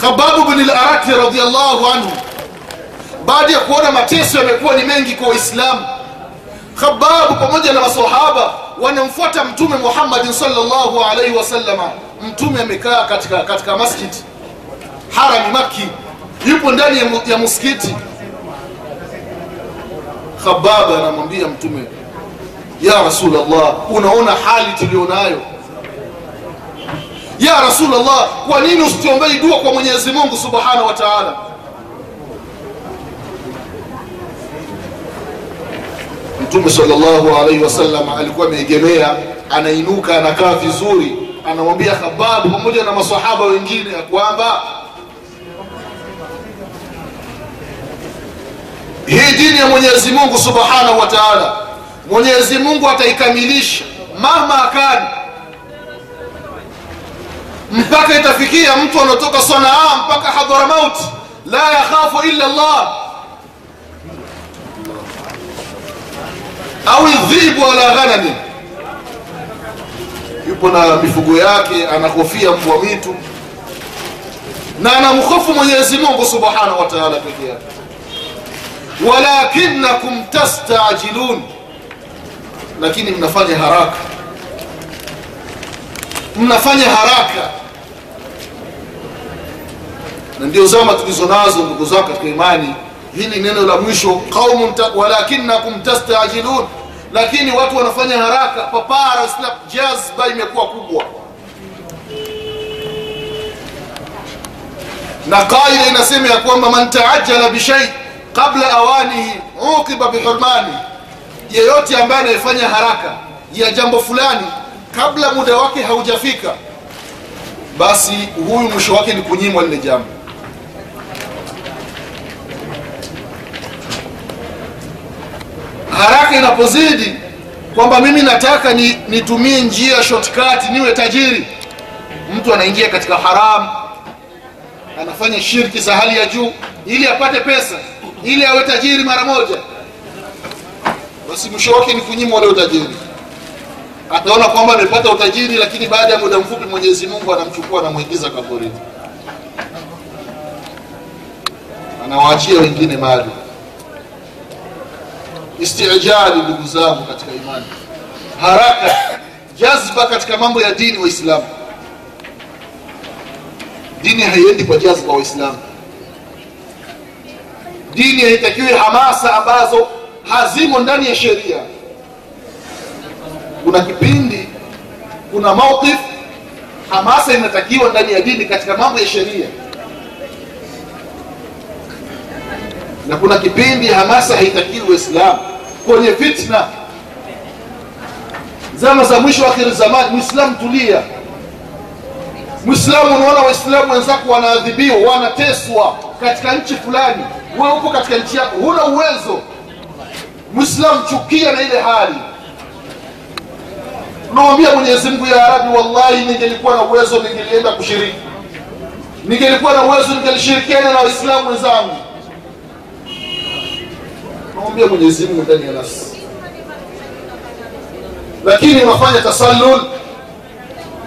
Khababu bin al-Arati anhu, baada ya kuona mateso yamekuwa ni mengi kwa Waislamu, Khababu pamoja na masahaba wanamfuata Mtume Muhammadin sallallahu alaihi wasallama. Mtume amekaa katika, katika masjid harami Makki, yupo ndani ya, ya msikiti. Khababu anamwambia Mtume, ya Rasulullah, unaona hali tulionayo ya rasulllah kwa nini usituombei dua kwa Mwenyezi Mungu subhanahu wa taala? Mtume sallallahu alaihi wasallam alikuwa ameegemea, anainuka, anakaa vizuri, anamwambia Khababu pamoja na masahaba wengine ya kwamba hii dini ya Mwenyezi Mungu subhanahu wa taala, Mwenyezi Mungu ataikamilisha mahma akani mpaka itafikia mtu anatoka Sanaa mpaka Hadhramaut, la yakhafu illa Allah. Au dhibu ala ghanami, yupo na mifugo yake, anahofia mbwa mwitu. Na anamhofu Mwenyezi Mungu subhanahu wa ta'ala peke yake. Walakinakum tastajilun, lakini mnafanya haraka, mnafanya haraka na ndio zama tulizo nazo ndugu zangu katika imani. Hili neno la mwisho. Qaumun walakinakum tastajilun. Lakini watu wanafanya haraka. Papara jazba imekuwa kubwa. Na qaida inasema ya kwamba man taajjala bishai qabla awanihi uqiba bihurmani yeyote ambaye anayefanya haraka ya jambo fulani kabla muda wake haujafika basi huyu mwisho wake ni kunyimwa lile jambo haraka inapozidi kwamba mimi nataka ni, nitumie njia shortcut niwe tajiri. Mtu anaingia katika haramu anafanya shirki za hali ya juu ili apate pesa ili awe tajiri mara moja. Basi mwisho wake ni kunyimwa ule utajiri. Ataona kwamba amepata utajiri lakini baada ya muda mfupi mwenyezi mungu anamchukua anamwingiza kaburini. Anawaachia wengine mali istijali ndugu zangu katika imani. Haraka jazba katika mambo ya dini waislamu. Dini haiendi kwa jazba waislamu. Dini haitakiwi hamasa ambazo hazimo ndani ya sheria. Kuna kipindi kuna mautif hamasa inatakiwa ndani ya dini katika mambo ya sheria. Na kuna kipindi hamasa haitakiwi waislamu kwenye fitna. Zama za mwisho akhiri zamani mwislamu tulia. Mwislamu unaona waislamu wenzako wanaadhibiwa wanateswa katika nchi fulani wewe uko katika nchi yako huna uwezo. Mwislamu chukia na ile hali. Unamwambia mwenyezi mungu ya arabi wallahi ningelikuwa na uwezo ningelienda kushiriki. Ningelikuwa na uwezo ningelishirikiana na waislamu wenzangu unamwambia mwenyezi mungu ndani ya nafsi. Lakini unafanya tasallul.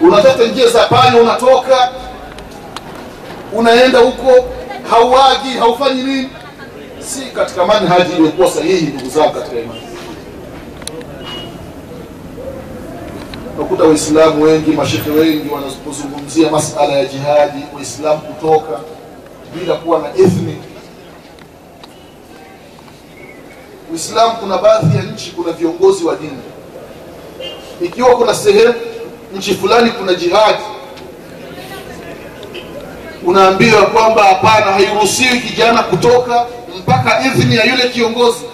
Unatata njia za panya unatoka unaenda huko hauagi haufanyi nini. Si katika manhaji iliyokuwa sahihi ndugu zangu katika imani. Unakuta waislamu wengi mashekhe wengi wanapozungumzia masala ya jihadi waislamu kutoka bila kuwa na ethnic uislamu kuna baadhi ya nchi kuna viongozi wa dini. Ikiwa kuna sehemu nchi fulani kuna jihadi unaambiwa kwamba hapana hairuhusiwi kijana kutoka mpaka idhini ya yule kiongozi.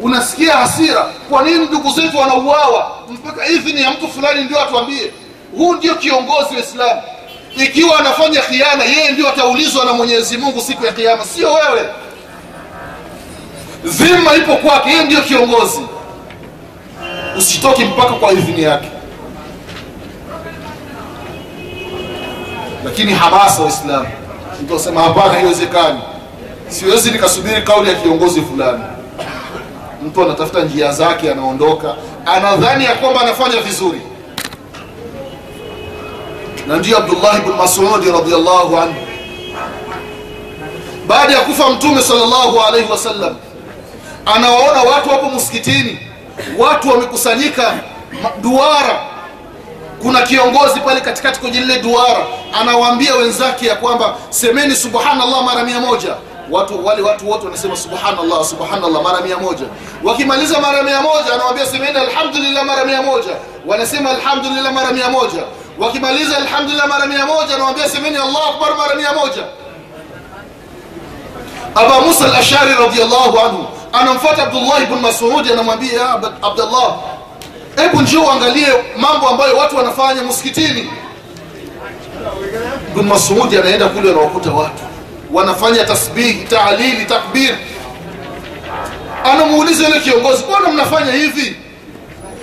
Unasikia hasira kwa nini ndugu zetu wanauawa mpaka idhini ya mtu fulani ndio atuambie? Huu ndio kiongozi wa islamu. Ikiwa anafanya khiana yeye ndio ataulizwa na mwenyezi mungu siku ya kiama sio wewe dhima ipo kwake yeye ndio kiongozi. Usitoki mpaka kwa idhini yake. Lakini hamasa waislamu mtu asema hapana haiwezekani. Siwezi nikasubiri kauli ya kiongozi fulani. Mtu anatafuta njia zake anaondoka. Anadhani ya kwamba anafanya vizuri. Na ndio abdullah ibn masudi radiallahu anhu. Baada ya kufa mtume sallallahu alaihi wasallam anawaona watu wapo msikitini. Watu wamekusanyika duara. Kuna kiongozi pale katikati kwenye lile duara anawaambia wenzake ya kwamba semeni subhanallah mara mia moja. Watu wale watu wote wanasema subhanallah subhanallah mara mia moja. Wakimaliza mara mia moja anawaambia semeni alhamdulillah mara mia moja. Wanasema alhamdulillah mara mia moja. Wakimaliza alhamdulillah mara mia moja anawaambia semeni allahu akbar mara mia moja. Aba musa al-ashari anhu anamfuata abdullah ibn mas'ud anamwambia abdullah hebu njoo uangalie mambo ambayo watu wanafanya msikitini. Ibn mas'ud anaenda kule anawakuta watu wanafanya tasbihi taalili, takbir. Anamuuliza yule kiongozi mbona mnafanya hivi?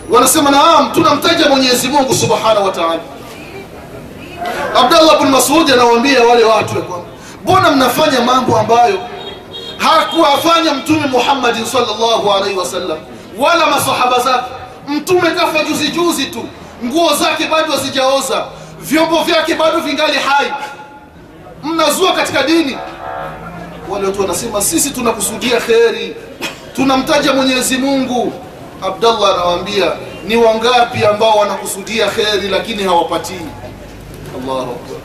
Wanasema naam tunamtaja mwenyezi mungu subhanahu wa ta'ala. Abdallah bin masudi anawaambia wale watu kwamba mbona mnafanya mambo ambayo hakuwafanya mtume muhammadin sallallahu alaihi wasallam wala masahaba zake. Mtume kafa juzi juzi tu. Nguo zake bado hazijaoza. Vyombo vyake bado vingali hai. Mnazua katika dini. Wale watu wanasema sisi tunakusudia kheri. Tunamtaja mwenyezi mungu. Abdallah anawaambia ni wangapi ambao wanakusudia kheri lakini hawapatii? Allahu akbar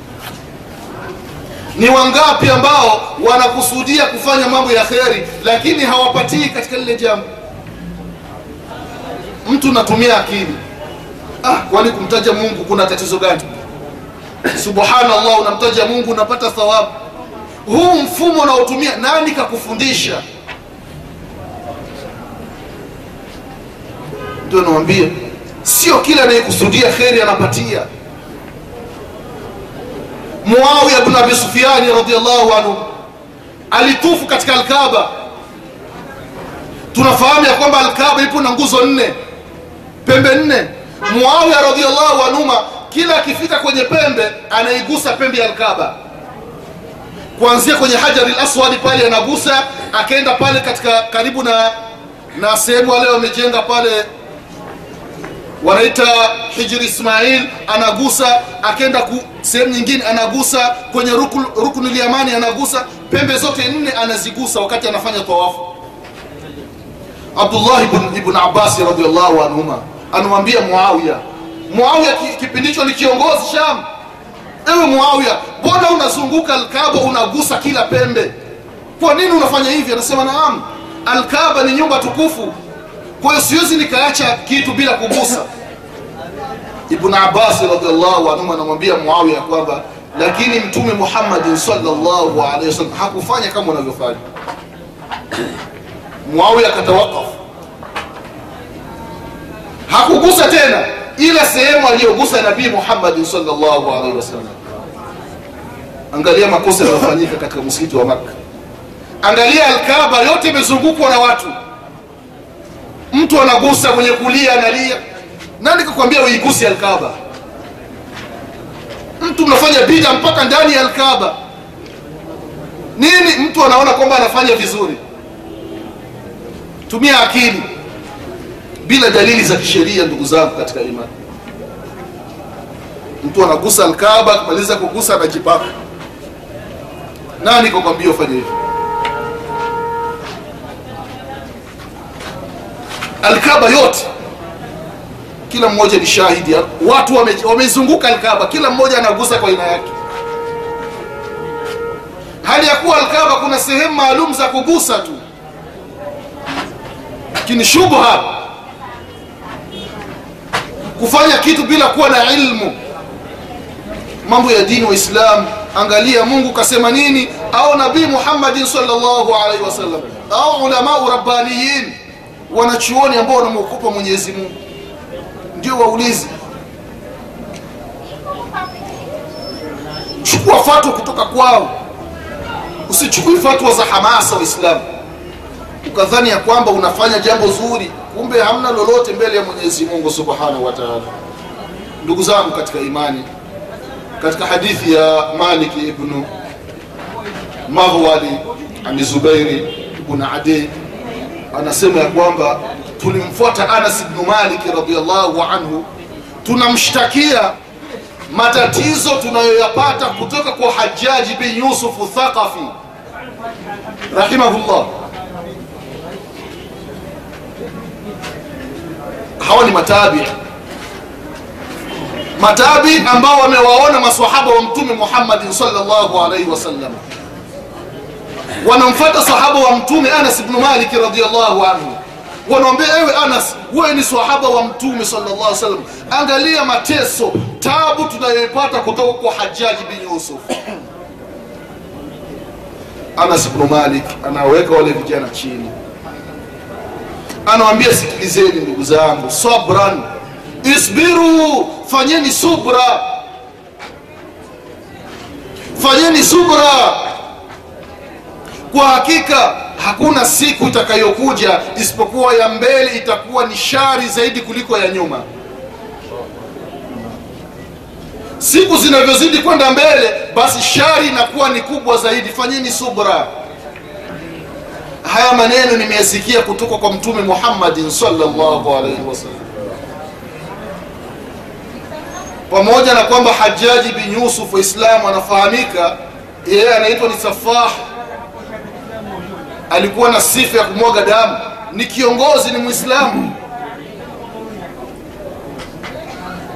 ni wangapi ambao wanakusudia kufanya mambo ya kheri lakini hawapatii katika lile jambo? Mtu natumia akili. Ah, kwani kumtaja mungu kuna tatizo gani? Subhanallah unamtaja mungu unapata thawabu. Huu mfumo unaotumia nani kakufundisha? Ndio nawambia sio kila anayekusudia kheri anapatia muawiya bn abi sufiani radiallahu anhu alitufu katika alkaba tunafahamu ya kwamba alkaba ipo na nguzo nne pembe nne. Muawiya radhiallahu anhuma kila akifika kwenye pembe anaigusa pembe ya alkaba kuanzia kwenye hajari laswadi pale anagusa akaenda pale katika karibu na na sehemu wale wamejenga pale wanaita hijri ismail anagusa akenda ku sehemu nyingine anagusa kwenye ruknu lyamani anagusa pembe zote nne anazigusa wakati anafanya tawafu. Abdullah ibn, ibn abasi radiallahu anhuma anamwambia muawiya muawiya ki- kipindi hicho ni kiongozi sham. Ewe muawiya mbona unazunguka alkaba unagusa kila pembe? Kwa nini unafanya hivi? Anasema naam alkaba ni nyumba tukufu. Kwa hiyo siwezi nikaacha kitu bila kugusa ibn abbas radiallahu anhu anamwambia muawiya kwamba lakini mtume muhammadin sallallahu alaihi wasallam hakufanya kama unavyofanya. Muawiya akatawakaf. Hakugusa tena ila sehemu aliyogusa nabii muhammadin sallallahu alaihi wasallam. Angalia makosa yanayofanyika katika msikiti wa makka. Angalia alkaba yote imezungukwa na watu. Mtu anagusa mwenye kulia analia nani kakwambia uigusi alkaba mtu mnafanya bida mpaka ndani ya alkaba nini mtu anaona kwamba anafanya vizuri? Tumia akili. Bila dalili za kisheria ndugu zangu katika imani. Mtu anagusa alkaba akimaliza kugusa anajipaka. Nani kakwambia ufanye hivyo alkaba yote kila mmoja ni shahidi watu wame- wamezunguka alkaba kila mmoja anagusa kwa aina yake. Hali ya kuwa alkaba kuna sehemu maalum za kugusa tu. Lakini shubha kufanya kitu bila kuwa na ilmu. Mambo ya dini waislamu angalia mungu kasema nini au nabii muhammadin salllahu alaihi wasallam au ulamau rabbaniyin wanachuoni ambao wanamwokopa mwenyezi mungu ndio waulizi. Chukua fatwa kutoka kwao. Usichukui fatwa za hamasa waislamu. Ukadhani ya kwamba unafanya jambo zuri kumbe hamna lolote mbele ya mwenyezi mungu subhanahu wa taala. Ndugu zangu katika imani katika hadithi ya malik ibnu maghwali ani zubairi adi anasema ya kwamba tulimfuata anas bnu malik radiallahu anhu. Tunamshtakia matatizo tunayoyapata kutoka kwa hajaji bin yusufu thaqafi rahimahullah. Hawa ni matabi. Matabi ambao wamewaona masahaba wa mtume muhammadin sallallahu alaihi wasallam wanamfata sahaba wa mtume anas bnu maliki radiallahu anhu wanamwambia ewe anas wewe ni sahaba wa mtume sallallahu alaihi wasallam. Angalia mateso tabu tunayoipata kutoka kwa hajaji bin yusuf. Anas ibnu malik anaweka wale vijana chini. Anawambia sikilizeni ndugu zangu sabran. Isbiru fanyeni subra. Fanyeni subra. Kwa hakika hakuna siku itakayokuja isipokuwa ya mbele itakuwa ni shari zaidi kuliko ya nyuma. Siku zinavyozidi kwenda mbele basi shari inakuwa ni kubwa zaidi. Fanyeni subra. Haya maneno nimeyasikia kutoka kwa mtume muhammadin salllahu alaihi wasallam. Pamoja na kwamba hajaji bin yusuf waislamu anafahamika yeye anaitwa ni safah alikuwa na sifa ya kumwaga damu. Ni kiongozi ni mwislamu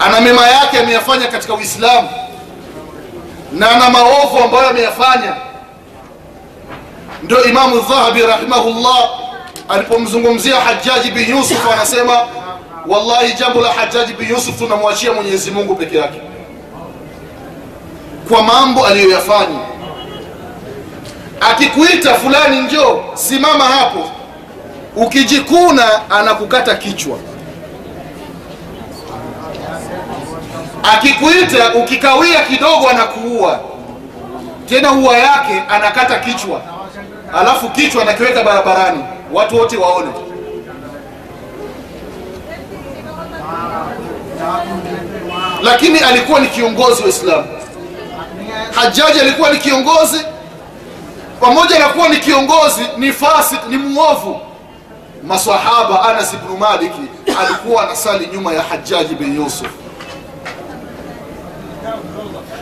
ana mema yake ameyafanya katika uislamu. Na ana maovu ambayo ameyafanya. Ndio imamu dhahabi rahimahullah alipomzungumzia hajaji bin yusuf anasema wallahi jambo la hajaji bin yusuf tunamwachia mwenyezi mungu peke yake. Kwa mambo aliyoyafanya akikuita fulani njoo simama hapo. Ukijikuna anakukata kichwa. Akikuita ukikawia kidogo anakuua. Tena ua yake anakata kichwa. Alafu kichwa anakiweka barabarani. Watu wote waone. Lakini alikuwa ni kiongozi wa islamu. Hajaji alikuwa ni kiongozi pamoja na kuwa ni kiongozi ni fasik ni muovu masahaba anas bnu maliki alikuwa anasali nyuma ya hajaji bin yusuf.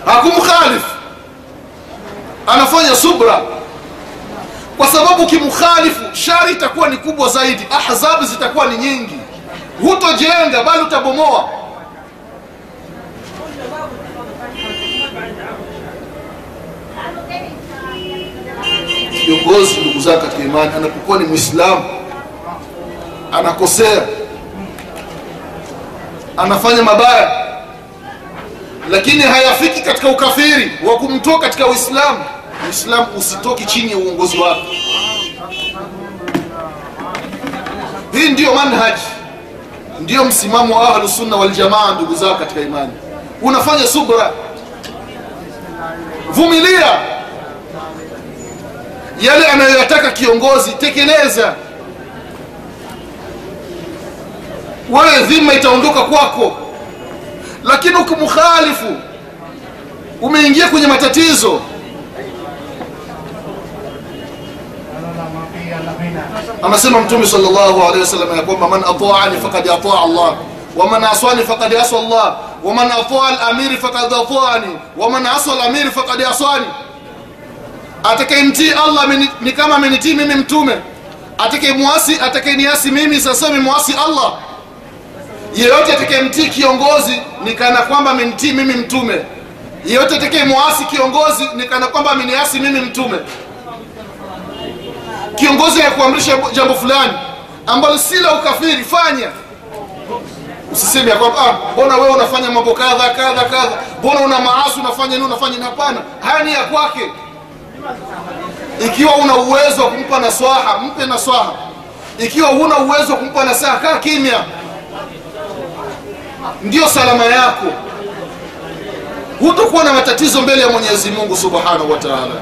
Hakumkhalifu anafanya subra. Kwa sababu kimkhalifu shari itakuwa ni kubwa zaidi ahzabu zitakuwa ni nyingi. Hutojenga bali utabomoa kiongozi ndugu zake katika imani anapokuwa ni mwislamu anakosea anafanya mabaya lakini hayafiki katika ukafiri wa kumtoa katika uislamu. Uislamu usitoki chini ya uongozi wake. Hii ndiyo manhaji ndiyo msimamo wa ahlusunna waljamaa ndugu zao katika imani. Unafanya subra vumilia yale anayoyataka kiongozi tekeleza. Wewe dhima itaondoka kwako. Lakini ukimkhalifu umeingia kwenye matatizo. Anasema mtume sallallahu alaihi wasallam ya kwamba man ataani faqad ataa Allah waman aswani faqad asa Allah waman ataa al-amiri faqad ataani waman asa al-amiri atakayemtii Allah ni kama amenitii mimi mtume. Atakayemwasi atakayeniasi mimi sasa mwasi Allah. Yeyote atakayemtii kiongozi ni kana kwamba amenitii mimi mtume. Yeyote atakayemwasi kiongozi ni kana kwamba ameniasi mimi mtume. Kiongozi anakuamrisha jambo fulani ambalo si la ukafiri fanya. Usiseme "Ah, mbona wewe unafanya mambo kadha kadha kadha? Mbona una maasi unafanya nini unafanya nini?" hapana. Haya ni ya kwake ikiwa una uwezo wa kumpa naswaha mpe naswaha ikiwa huna uwezo wa kumpa nasaha kaa kimya. Ndiyo salama yako. Hutokuwa na matatizo mbele ya mwenyezi mungu subhanahu wa taala